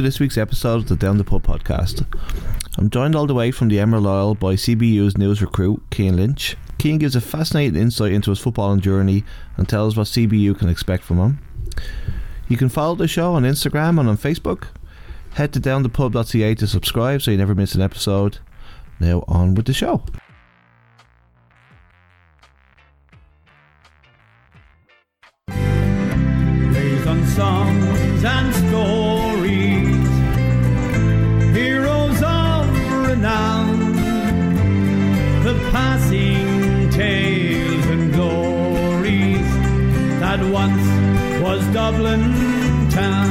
to this week's episode of the Down the Pub podcast. I'm joined all the way from the Emerald Isle by CBU's news recruit, Cian Lynch. Cian gives a fascinating insight into his footballing journey and tells what CBU can expect from him. You can follow the show on Instagram and on Facebook. Head to downthepub.ca to subscribe so you never miss an episode. Now on with the show. Dublin town.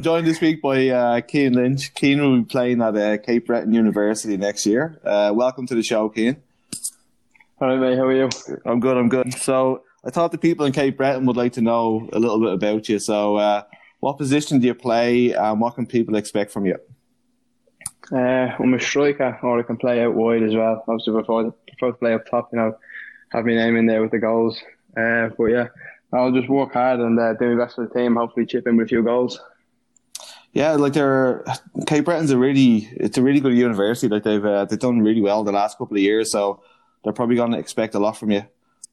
I'm joined this week by uh, Lynch. Cian will be playing at uh, Cape Breton University next year. Uh, welcome to the show, Cian. Hi mate, how are you? I'm good, I'm good. So, I thought the people in Cape Breton would like to know a little bit about you. So, uh, what position do you play and what can people expect from you? Uh, I'm a striker, or I can play out wide as well. Obviously, prefer, prefer to play up top, you know, have my name in there with the goals. Uh, but yeah, I'll just work hard and uh, do my best for the team. Hopefully, chip in with a few goals. Yeah, like they're Cape Breton's a really it's a really good university. Like they've uh, they've done really well the last couple of years, so they're probably going to expect a lot from you.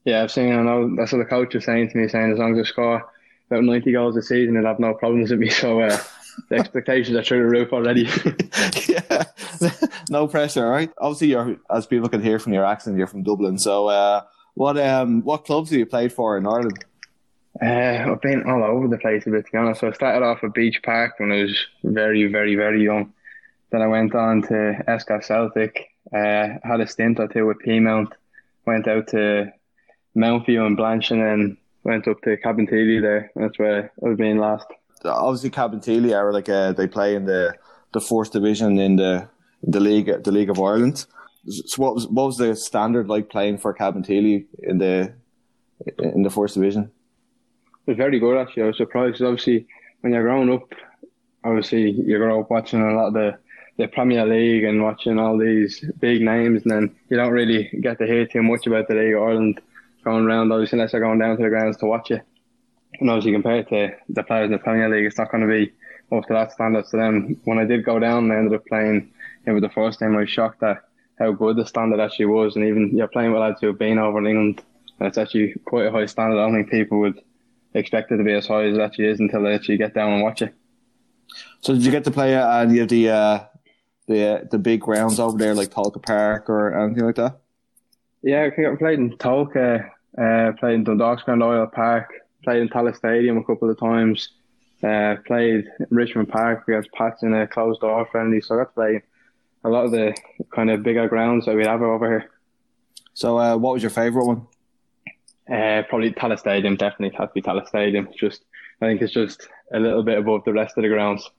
Yeah, I've seen. I know that's what the coach was saying to me, saying as long as I score about 90 goals a season, they'll have no problems with me. So uh, the expectations are through the roof already. yeah, no pressure, right? Obviously, you're as people can hear from your accent, you're from Dublin. So, uh, what um what clubs have you played for in Ireland? Uh, I've been all over the place a bit, to be honest. So I started off at Beach Park when I was very, very, very young. Then I went on to Esker Celtic. Uh, had a stint or two with Peamount. Went out to Mountview and Blanche, and then went up to Cabinteely there. That's where I've been last. Obviously, Cabinteely are like uh, they play in the the fourth division in the the league the League of Ireland. So, what was what was the standard like playing for Cabinteely in the in the fourth division? It was very good actually. I was surprised 'cause obviously when you're growing up, obviously you grow up watching a lot of the, the Premier League and watching all these big names, and then you don't really get to hear too much about the League of Ireland going around. Obviously, unless you're going down to the grounds to watch it. And obviously, compared to the players in the Premier League, it's not going to be up to that standard to them. When I did go down, I ended up playing know, with the first team. I was shocked at how good the standard actually was, and even you're playing with lads who have been over in England. And it's actually quite a high standard. I don't think people would expect it to be as high as it actually is until they actually get down and watch it. So, did you get to play at any of the uh, the the big grounds over there, like Tolka Park or anything like that? Yeah, I played in Tolka, uh, played in Dundalk's Grand Oriel Park, played in Tallaght Stadium a couple of times, uh, played in Richmond Park against Pats in a closed door friendly. So I got to play a lot of the kind of bigger grounds that we have over here. So, uh, what was your favourite one? Uh, probably Tallaght Stadium, definitely has to be Tallaght Stadium. Just, I think it's just a little bit above the rest of the grounds.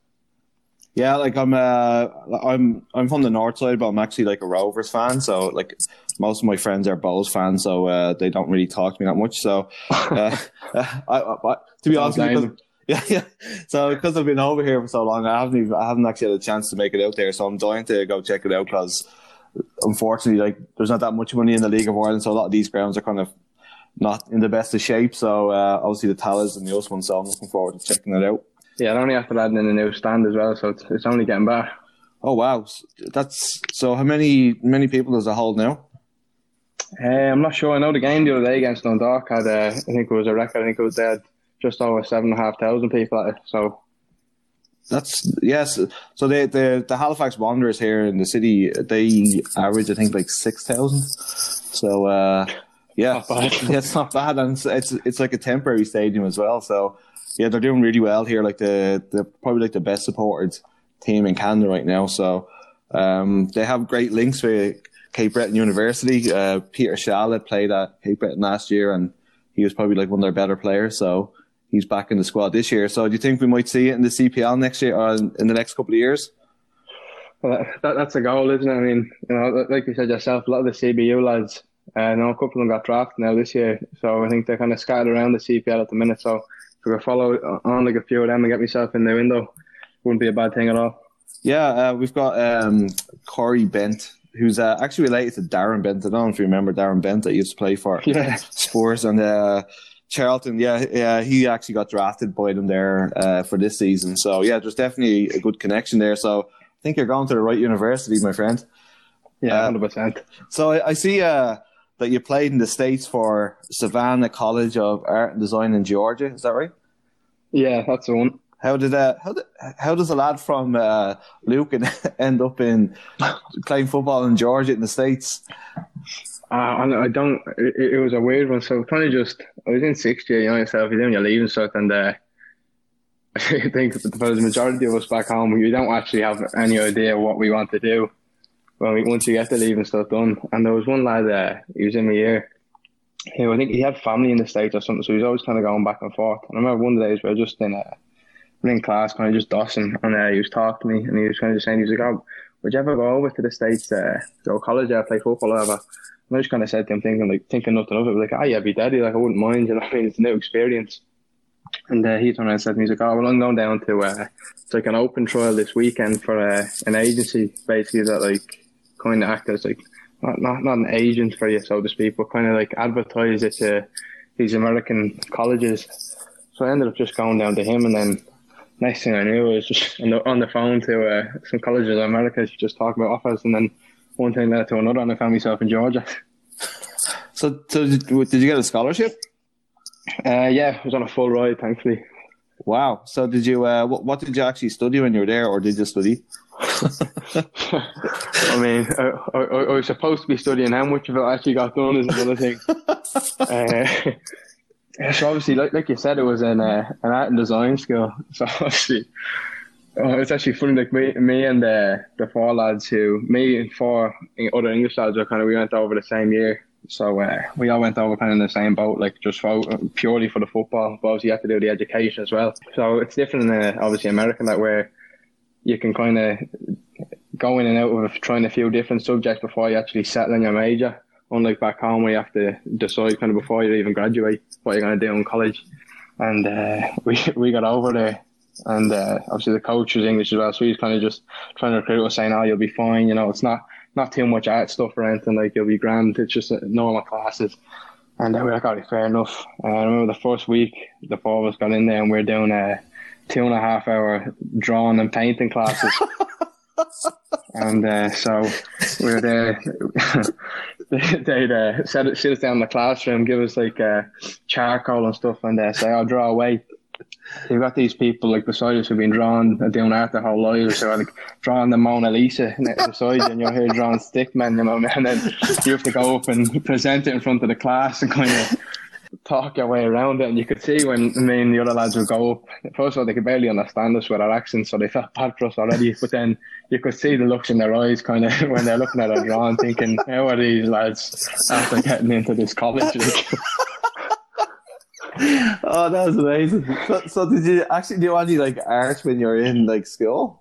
Yeah, like I'm uh I'm I'm from the north side, but I'm actually like a Rovers fan. So like most of my friends are Bohs fans, so uh, they don't really talk to me that much. So uh, I, I, to be honest, because, yeah, yeah. So because I've been over here for so long, I haven't even, I haven't actually had a chance to make it out there. So I'm dying to go check it out because unfortunately, like there's not that much money in the League of Ireland, so a lot of these grounds are kind of not in the best of shape. So uh, obviously the Tallaght's and the one, so I'm looking forward to checking it out. Yeah, and only after adding in a new stand as well, so it's, it's only getting better. Oh wow, that's so. How many many people does it hold now? Uh, I'm not sure. I know the game the other day against Dundalk had, uh, I think it was a record. I think it was there just over seven and a half thousand people at it. So That's yes. So the the the Halifax Wanderers here in the city they average I think like six thousand. So uh, yeah, it's not bad, and it's, it's it's like a temporary stadium as well. So yeah, they're doing really well here. Like the the probably like the best supported team in Canada right now. So um, they have great links with Cape Breton University. Uh, Peter Schaale played at Cape Breton last year, and he was probably like one of their better players. So he's back in the squad this year. So do you think we might see it in the CPL next year or in in the next couple of years? Well, that, that's a goal, isn't it? I mean, you know, like you said yourself, a lot of the CBU lads, Uh, no, a couple of them got drafted now this year, so I think they're kind of scattered around the CPL at the minute. So if I could follow on like a few of them and get myself in the window, wouldn't be a bad thing at all. Yeah, uh, we've got um, Corey Bent, who's uh, actually related to Darren Bent. I don't know if you remember Darren Bent that used to play for Yeah. Spurs and uh, Charlton. Yeah, yeah, he actually got drafted by them there uh, for this season. So yeah, there's definitely a good connection there. So I think you're going to the right university, my friend. Yeah, Uh, hundred percent. So I, I see uh, that you played in the states for Savannah College of Art and Design in Georgia. Is that right? Yeah, that's the one. How did uh, how did, how does a lad from uh, Lucan end up in playing football in Georgia in the states? Uh, I, I don't. It, it was a weird one. So kind of just, I was in sixth year, you know yourself. You're doing your leaving stuff, and uh, I think for the majority of us back home, we don't actually have any idea what we want to do when we once you get the leaving stuff done. And there was one lad, uh, he was in my year. Who I think he had family in the states or something, so he was always kind of going back and forth. And I remember one of the days we were just in uh, we were in class, kind of just dossing, and uh, he was talking to me, and he was kind of just saying, he was like, "Oh, would you ever go over to the states, uh, go college there, play football, or whatever?" And I just kind of said to him, thinking like thinking nothing of it, like, "Ah, yeah, be daddy, like I wouldn't mind, you know, I mean, it's a new experience." And uh, he turned around and said to me, he's like, "Oh, well, I'm going down to uh, it's like an open trial this weekend for uh, an agency, basically that like kind of act as like not, not not an agent for you, so to speak, but kind of like advertise it to these American colleges." So I ended up just going down to him, and then next thing I knew, I was just on the, on the phone to uh, some colleges in America, just talking about offers, and then one thing led to another, and I found myself in Georgia. So, so did, did you get a scholarship? Uh, yeah, I was on a full ride, thankfully. Wow. So did you? Uh, what, what did you actually study when you were there, or did you study? I mean, I, I, I was supposed to be studying how much of it actually got done is another thing. uh, so obviously, like like you said, it was an uh, an art and design school. So obviously, uh, it's actually funny. Like me, me and the the four lads who, me and four other English lads, are kind of we went over the same year. So uh, we all went over kind of in the same boat, like just for, purely for the football. But obviously, you have to do the education as well. So it's different in uh, obviously American that where you can kind of go in and out of trying a few different subjects before you actually settle in your major. Unlike back home where you have to decide kind of before you even graduate what you're going to do in college. And uh, we we got over there, and uh, obviously the coach was English as well, so he's kind of just trying to recruit us, saying, "Oh, you'll be fine. You know, it's not not too much art stuff or anything. Like you'll be grand. It's just uh, normal classes." And uh, we were like, "Oh, fair enough." Uh, I remember the first week, the four of us got in there, and we are doing a two and a half hour drawing and painting classes. and uh, so we were there. They'd uh, set, sit us down in the classroom, give us like uh, charcoal and stuff, and uh, say, "I'll draw away." You've got these people like beside us who've been drawing and doing art their whole lives. So like drawing the Mona Lisa beside you, and you're here drawing stickmen, you know, and then you have to go up and present it in front of the class and kind of talk your way around it. And you could see when me and the other lads would go up. First of all, they could barely understand us with our accents, so they felt bad for us already. But then you could see the looks in their eyes, kind of when they're looking at our drawing, thinking, "How are these lads after getting into this college?" Oh, that was amazing. So, so did you actually do any like art when you're in like school?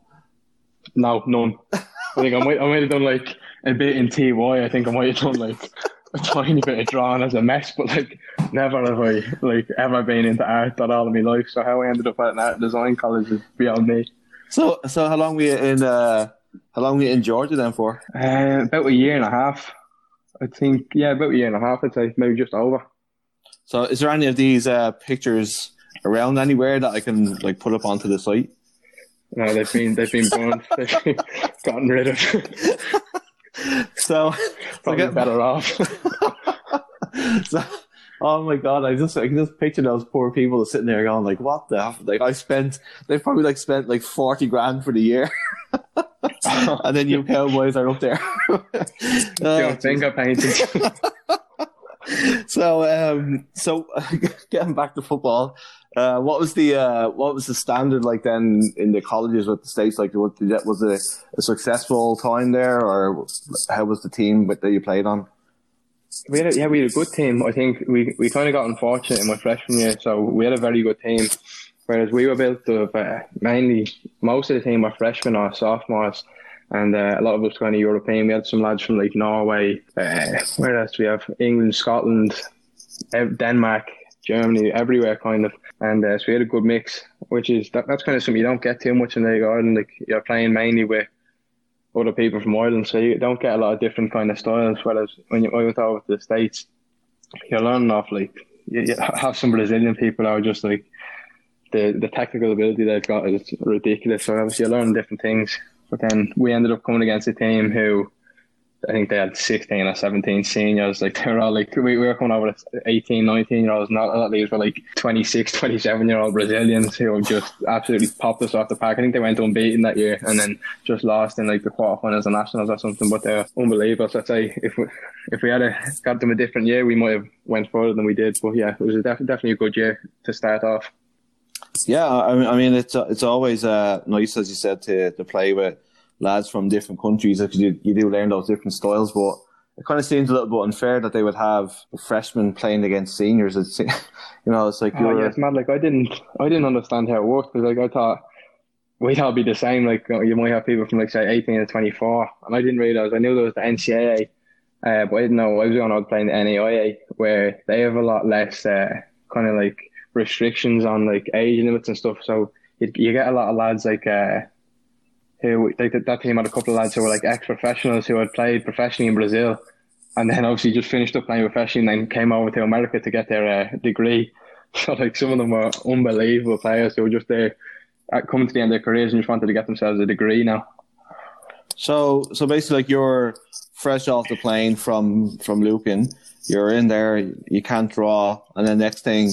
no, none. I think I might, I might have done like a bit in TY. I think I might have done like a tiny bit of drawing as a mess, but like never have I like ever been into art at all in my life. So how I ended up at an art design college is beyond me. So, so how long were you in? Uh, how long were you in Georgia then for? Uh, about a year and a half. I think, yeah, about a year and a half, I'd say, maybe just over. So, is there any of these uh, pictures around anywhere that I can like put up onto the site? No, they've been they've been burned. they've been gotten rid of. So, Probably Okay. better off. so, oh my god, I just I can just picture those poor people sitting there going like, "What the?" F-? Like, I spent they probably like spent like forty grand for the year, and then you cowboys are up there. Uh, finger painting. so, um, so getting back to football, uh, what was the uh, what was the standard like then in the colleges with the states? Like, what was it a successful time there, or how was the team that you played on? We had a, yeah, we had a good team. I think we, we kind of got unfortunate in my freshman year, so we had a very good team. Whereas we were built of uh, mainly most of the team were freshmen or sophomores, and uh, a lot of us kind of European. We had some lads from like Norway. Uh, where else we have? England, Scotland, Denmark, Germany, everywhere kind of. And uh, so we had a good mix, which is that, that's kind of something you don't get too much in the garden. Like you're playing mainly with other people from Ireland, so you don't get a lot of different kind of styles. Whereas when you went over to the States, you're learning off like you, you have some Brazilian people who are just like the the technical ability they've got is ridiculous. So obviously you learn different things. But then we ended up coming against a team who I think they had 16 or 17 seniors. Like they were all like, we, we were coming over with 18, 19 year olds. Not a lot of these were like 26, 27 year old Brazilians who just absolutely popped us off the park. I think they went unbeaten that year and then just lost in like the quarterfinals and nationals or something. But they're unbelievable. So I'd say if we, if we had a, got them a different year, we might have went further than we did. But yeah, it was def- definitely a good year to start off. Yeah, I mean, it's it's always uh, nice, as you said, to, to play with lads from different countries. Because you, you do learn those different styles, but it kind of seems a little bit unfair that they would have freshmen playing against seniors. It's you know, it's like oh, you're, yeah, it's mad. Like I didn't, I didn't understand how it worked because like I thought we'd all be the same. Like you might have people from like say 18 to 24, and I didn't realize. I knew there was the NCAA, uh, but I didn't know I was going out playing the NAIA, where they have a lot less uh, kind of like restrictions on like age limits and stuff. So you, you get a lot of lads like uh, who like that team had a couple of lads who were like ex professionals who had played professionally in Brazil, and then obviously just finished up playing professionally and then came over to America to get their uh, degree. So like some of them were unbelievable players who were just there at coming to the end of their careers and just wanted to get themselves a degree now. So so basically, like you're fresh off the plane from from Lucan you're in there, you can't draw, and then next thing,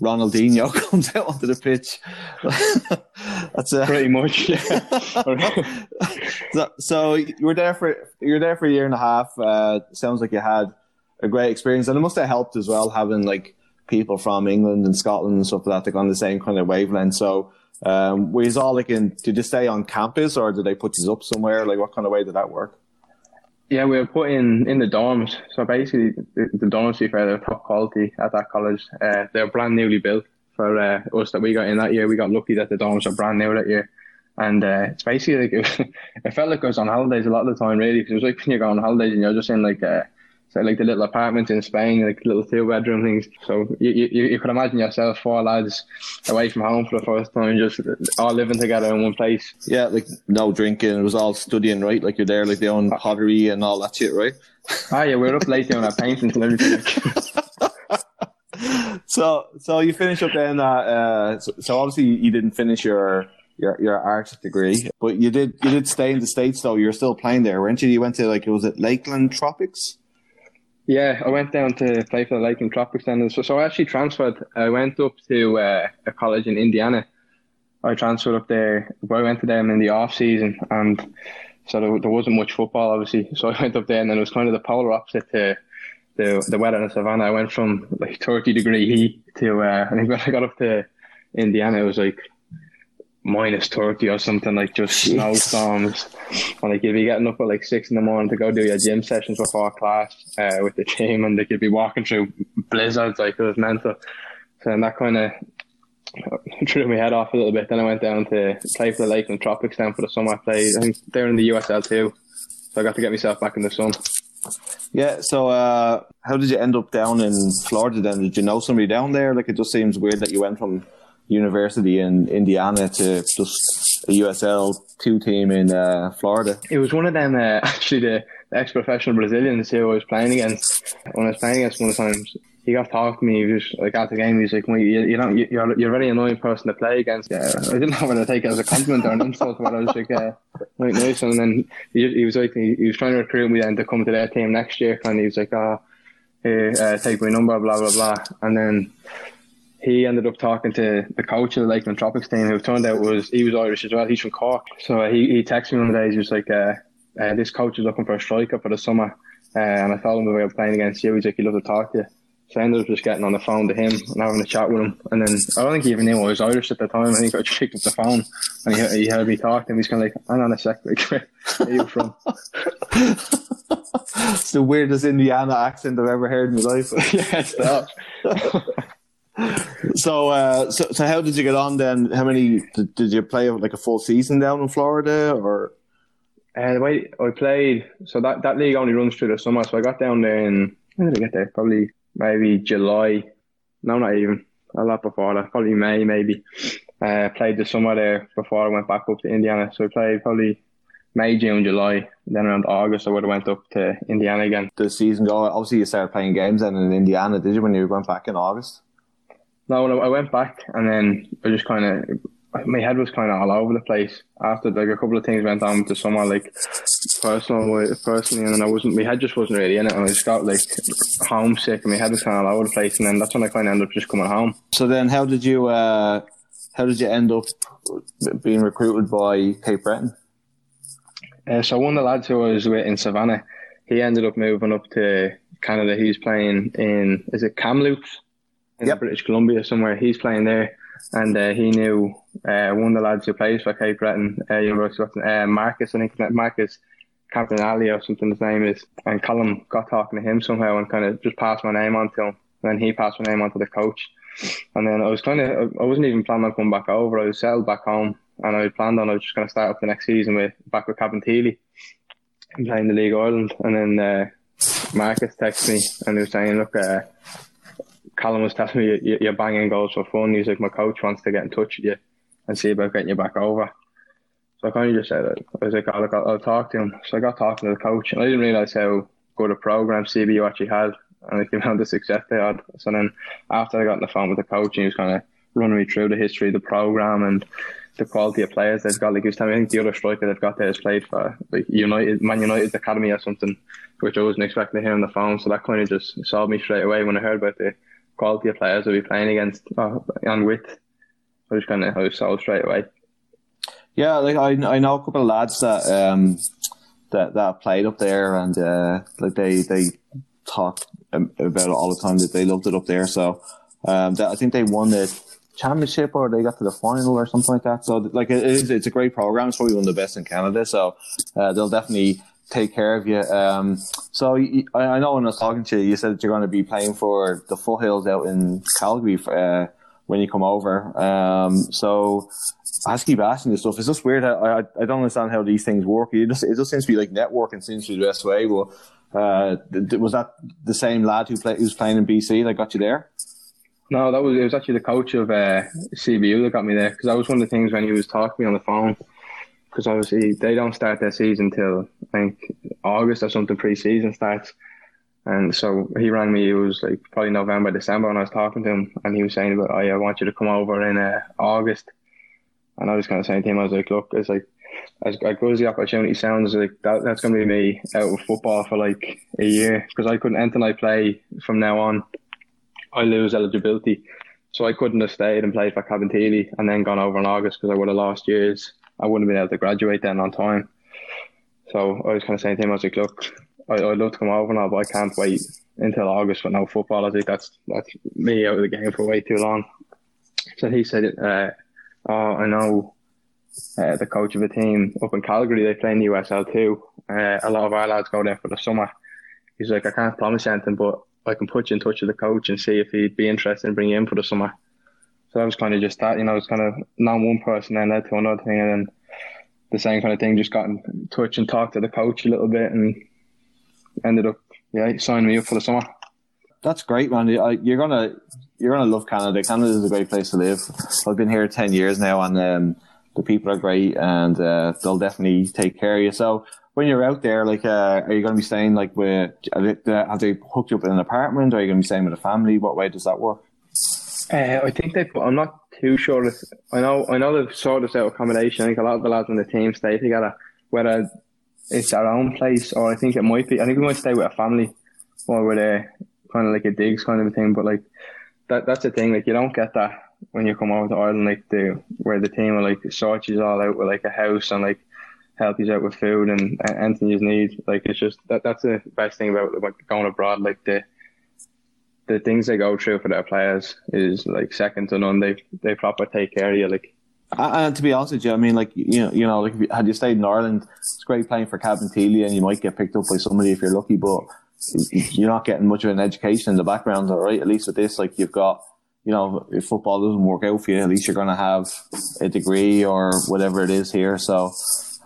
Ronaldinho comes out onto the pitch. That's a, pretty much. Yeah. so, so, you were there for you were there for a year and a half. Uh, sounds like you had a great experience, and it must have helped as well having like people from England and Scotland and stuff like that like on the same kind of wavelength. So. Um, were all like in? Did you stay on campus or did they put you up somewhere? Like, what kind of way did that work? Yeah, we were put in in the dorms. So basically, the, the dorms, to they're top quality at that college. Uh, they're brand newly built for uh, us that we got in that year. We got lucky that the dorms are brand new that year. And uh, it's basically like, it, was, it felt like I was on holidays a lot of the time, really, because it was like when you go on holidays and you're just in like uh, so like the little apartments in Spain, like little two bedroom things. So you, you, you could imagine yourself, four lads away from home for the first time, just all living together in one place. Yeah, like no drinking. It was all studying, right? Like you're there, like they own pottery and all that shit, right? Ah, yeah, we are up late doing our painting and everything. so, so you finish up then. Uh, uh, so, so obviously you didn't finish your your your art degree, but you did you did stay in the states though. You're still playing there, weren't you? You went to like was it Lakeland Tropics? Yeah, I went down to play for the Lakeland Tropics then. So, so I actually transferred. I went up to uh, a college in Indiana. I transferred up there, I went to them in the off season, and so there, there wasn't much football, obviously. So I went up there, and then it was kind of the polar opposite to the the weather in Savannah. I went from like thirty degree heat to uh, I think when I got up to Indiana, it was like minus 30 or something like just Jeez. snowstorms and like you'd be getting up at like six in the morning to go do your gym sessions before class uh, with the team and like you'd be walking through blizzards like it was mental so and that kind of threw my head off a little bit then I went down to play for the Lakeland Tropics down for the summer I played I think they're in the USL too so I got to get myself back in the sun yeah, so uh, how did you end up down in Florida then? Did you know somebody down there? Like, it just seems weird that you went from university in Indiana to just a USL two team in uh, Florida. It was one of them, uh, actually, the, ex professional Brazilians who I was playing against. When I was playing against one of the times, he got talking to me. He was like after the game, he was like, well, you, you don't, you're, you're a very annoying person to play against. Yeah, I didn't know whether to take it as a compliment or an insult, but I was like, uh, like nice. And then he, he was like, he, was trying to recruit me then to come to their team next year. And he was like, oh, hey, uh, take my number, blah, blah, blah. And then he ended up talking to the coach of the Lakeland Tropics team, who turned out was he was Irish as well. He's from Cork, so he, he texted me one day. He was like, uh, uh, "This coach is looking for a striker for the summer," uh, and I told him we were playing against you. He's like, "He'd love to talk to you." So I ended up just getting on the phone to him and having a chat with him. And then I don't think he even knew I was Irish at the time. I think I just picked up the phone and he, he heard me talk and. He's kind of like, hang on a sec, like, where are you from? it's the weirdest Indiana accent I've ever heard in my life. yeah, it's that so, uh, so, so how did you get on then? How many did, did you play like a full season down in Florida or? Uh, the way I played, so that, that league only runs through the summer. So I got down there in, when did I get there? Probably maybe July. No, not even. A lot before that. Probably May, maybe. Uh, played the summer there before I went back up to Indiana. So I played probably May, June, July. Then around August, I would have went up to Indiana again. The season go. Obviously, you started playing games then in Indiana, did you? When you went back in August? No, I went back and then I just kind of my head was kind of all over the place after like a couple of things went on with the summer, like personal, personally, and then I wasn't. My head just wasn't really in it, and I just got like homesick, and my head was kind of all over the place, and then that's when I kind of ended up just coming home. So then, how did you, uh, how did you end up being recruited by Cape Breton? Uh, so one of the lads who I was with in Savannah, he ended up moving up to Canada. He's playing in is it Kamloops in yep. British Columbia somewhere. He's playing there and uh, he knew uh, one of the lads who plays for Cape Breton uh, University of uh, Marcus, I think Marcus Campanelli or something his name is, and Callum got talking to him somehow and kind of just passed my name on to him. And then he passed my name on to the coach. And then I was kind of, I wasn't even planning on coming back over. I was settled back home and I planned on I was just going to start up the next season with back with Cabinteely and playing the League Ireland. And then uh, Marcus texted me and he was saying, look, uh, Callum was telling me you, are banging goals for fun. He's like, my coach wants to get in touch with you and see about getting you back over. So I kind of just said, it. I was like, oh, look, I'll, I'll talk to him. So I got talking to the coach, and I didn't realize how good a program CBU actually had, and the amount of success they had. So then after I got on the phone with the coach, and he was kind of running me through the history of the program and the quality of players they've got. Like he was telling me, I think the other striker they've got there has played for like United, Man United's academy or something, which I wasn't expecting to hear on the phone. So that kind of just sold me straight away when I heard about the quality of players we'll be playing against uh, and with. Was kind of I was sold straight away. Yeah, like I I know a couple of lads that um that that played up there and uh, like they they talked about it all the time that they loved it up there. So um, that, I think they won the championship or they got to the final or something like that. So like it is, it's a great program. It's probably one of the best in Canada. So uh, they'll definitely take care of you. Um, so I, I know when I was talking to you, you said that you're going to be playing for the Foothills out in Calgary for, uh, when you come over. Um, so keep asking this stuff. It's just weird. I, I, I don't understand how these things work. It just, it just seems to be like networking seems to be the best way. Well, uh, was that the same lad who, play, who was playing in BC that got you there? No, that was it was actually the coach of uh, CBU that got me there because that was one of the things when he was talking to me on the phone because obviously they don't start their season till I think August or something pre-season starts. And so he rang me. It was like probably November, December, when I was talking to him, and he was saying about, "Oh, yeah, I want you to come over in uh, August." And I was kind of saying to him, I was like, "Look, it's like as, good as the opportunity sounds, like that, that's going to be me out of football for like a year because I couldn't. Anything I play from now on, I lose eligibility, so I couldn't have stayed and played for Cabinteely and then gone over in August because I would have lost years I wouldn't have been able to graduate then on time. So I was kind of saying to him, I was like, look, I, would love to come over now, but I can't wait until August with no football. I think that's that's me out of the game for way too long. So he said, uh, oh, I know uh, the coach of a team up in Calgary, they play in the USL too. Uh, a lot of our lads go there for the summer. He's like, I can't promise anything, but I can put you in touch with the coach and see if he'd be interested in bringing you in for the summer. So that was kind of just that, you know, it's kind of not one person then led to another thing, and then the same kind of thing. Just got in touch and talked to the coach a little bit, and ended up yeah signing me up for the summer. That's great, man. You're gonna you're gonna love Canada. Canada is a great place to live. I've been here ten years now, and um, the people are great, and uh, they'll definitely take care of you. So when you're out there, like, uh, are you going to be staying like with? Have they hooked you up in an apartment? Or are you going to be staying with a family? What way does that work? Uh, I think they. I'm not too sure. If, I know. I know they've sorted out accommodation. I think a lot of the lads on the team stay together, whether it's our own place or I think it might be. I think we might stay with a family or with a kind of like a digs kind of a thing. But like that, that's the thing. Like you don't get that when you come over to Ireland, like the where the team will like sort you all out with like a house and like help you out with food and, and anything you need. Like it's just that that's the best thing about like, going abroad. Like the the things they go through for their players is like second to none. They they proper take care of you. Like, and to be honest with you, I mean, like you know, you know, like you, had you stayed in Ireland, it's great playing for Cabinteely, and you might get picked up by somebody if you're lucky, but you're not getting much of an education in the background, all right? At least with this, like you've got, you know, if football doesn't work out for you, at least you're going to have a degree or whatever it is here. So,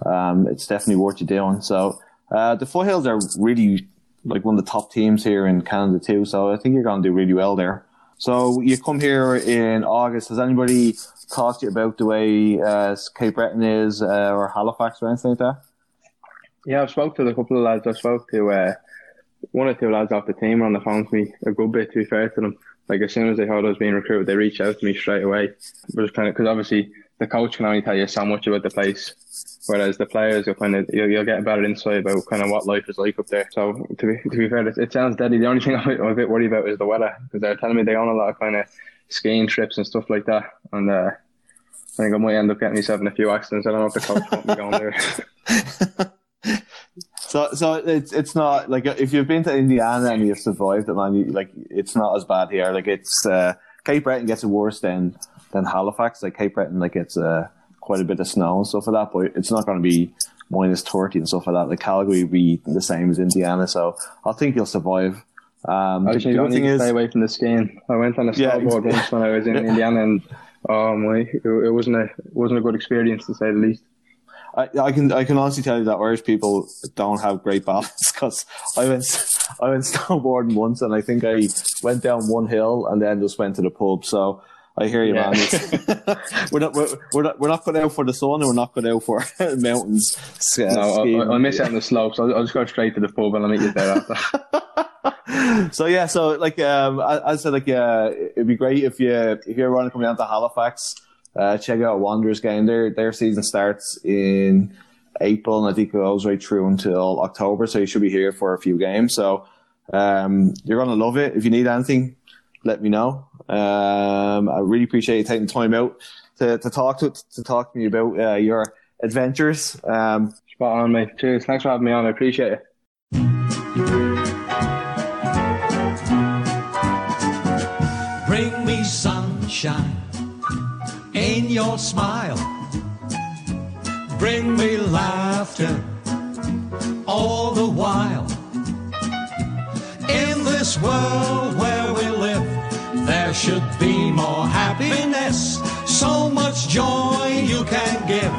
um, it's definitely worth you doing. So uh, the Foothills are really like one of the top teams here in Canada too. So I think you're going to do really well there. So you come here in August. Has anybody talked to you about the way uh, Cape Breton is uh, or Halifax or anything like that? Yeah, I've spoke to a couple of lads. I spoke to uh, one or two lads off the team on the phone to me a good bit. To be fair to them, like as soon as they heard I was being recruited, they reached out to me straight away. It's kind of because obviously the coach can only tell you so much about the place, whereas the players will kind of you'll, you'll get a better insight about kind of what life is like up there. So to be to be fair, it, it sounds deadly. The only thing I'm a bit worried about is the weather because they're telling me they own a lot of kind of skiing trips and stuff like that, and uh, I think I might end up getting myself in a few accidents. I don't know if the coach wants me going there. So, so it's it's not like if you've been to Indiana and you've survived it, man. You, like it's not as bad here. Like it's uh, Cape Breton gets it worse than than Halifax. Like Cape Breton, like it's uh, quite a bit of snow and stuff like that, but it's not going to be minus thirty and stuff like that. Like Calgary will be the same as Indiana, so I think you'll survive. Um, I the think good thing is, stay away from the skiing. I went on a Yeah, snowboard ex- once when I was in Indiana, and oh my, it, it wasn't a it wasn't a good experience to say the least. I, I can I can honestly tell you that Irish people don't have great balance because I went I went snowboarding once and I think I went down one hill and then just went to the pub. So I hear you, Yeah. man. We're not we're, we're not we're not cut out for the sun and we're not cut out for mountains. Uh, No. I, I miss out on the slopes. I'll, I'll just go straight to the pub and I'll meet you there after. so yeah, so like um, I, I said, like uh, it'd be great if you if you ever want to come down to Halifax, uh, check out Wanderers game. Their their season starts in April, and I think it goes right through until October. So you should be here for a few games. So um, you're gonna love it. If you need anything, let me know. Um, I really appreciate you taking the time out to, to talk to to talk to me about uh, your adventures. Um, Spot on, mate. Cheers. Thanks for having me on. I appreciate it. Bring me sunshine in your smile. Bring me laughter all the while. In this world where we live, there should be more happiness. So much joy you can give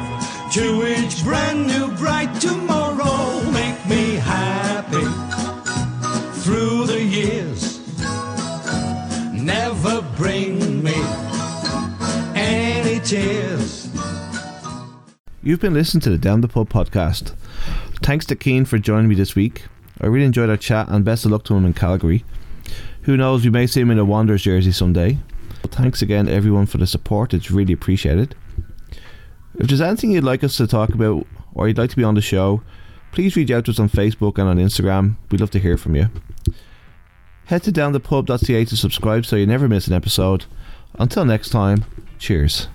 to each brand new bright tomorrow. Make me happy through the years never bring me any tears. You've been listening to the Down the Pub podcast. Thanks to Cian for joining me this week. I really enjoyed our chat and best of luck to him in Calgary. Who knows, we may see him in a Wanderers jersey someday. Thanks again everyone for the support, it's really appreciated. If there's anything you'd like us to talk about or you'd like to be on the show, please reach out to us on Facebook and on Instagram. We'd love to hear from you. Head to downthepub.ca to subscribe so you never miss an episode. Until next time, cheers.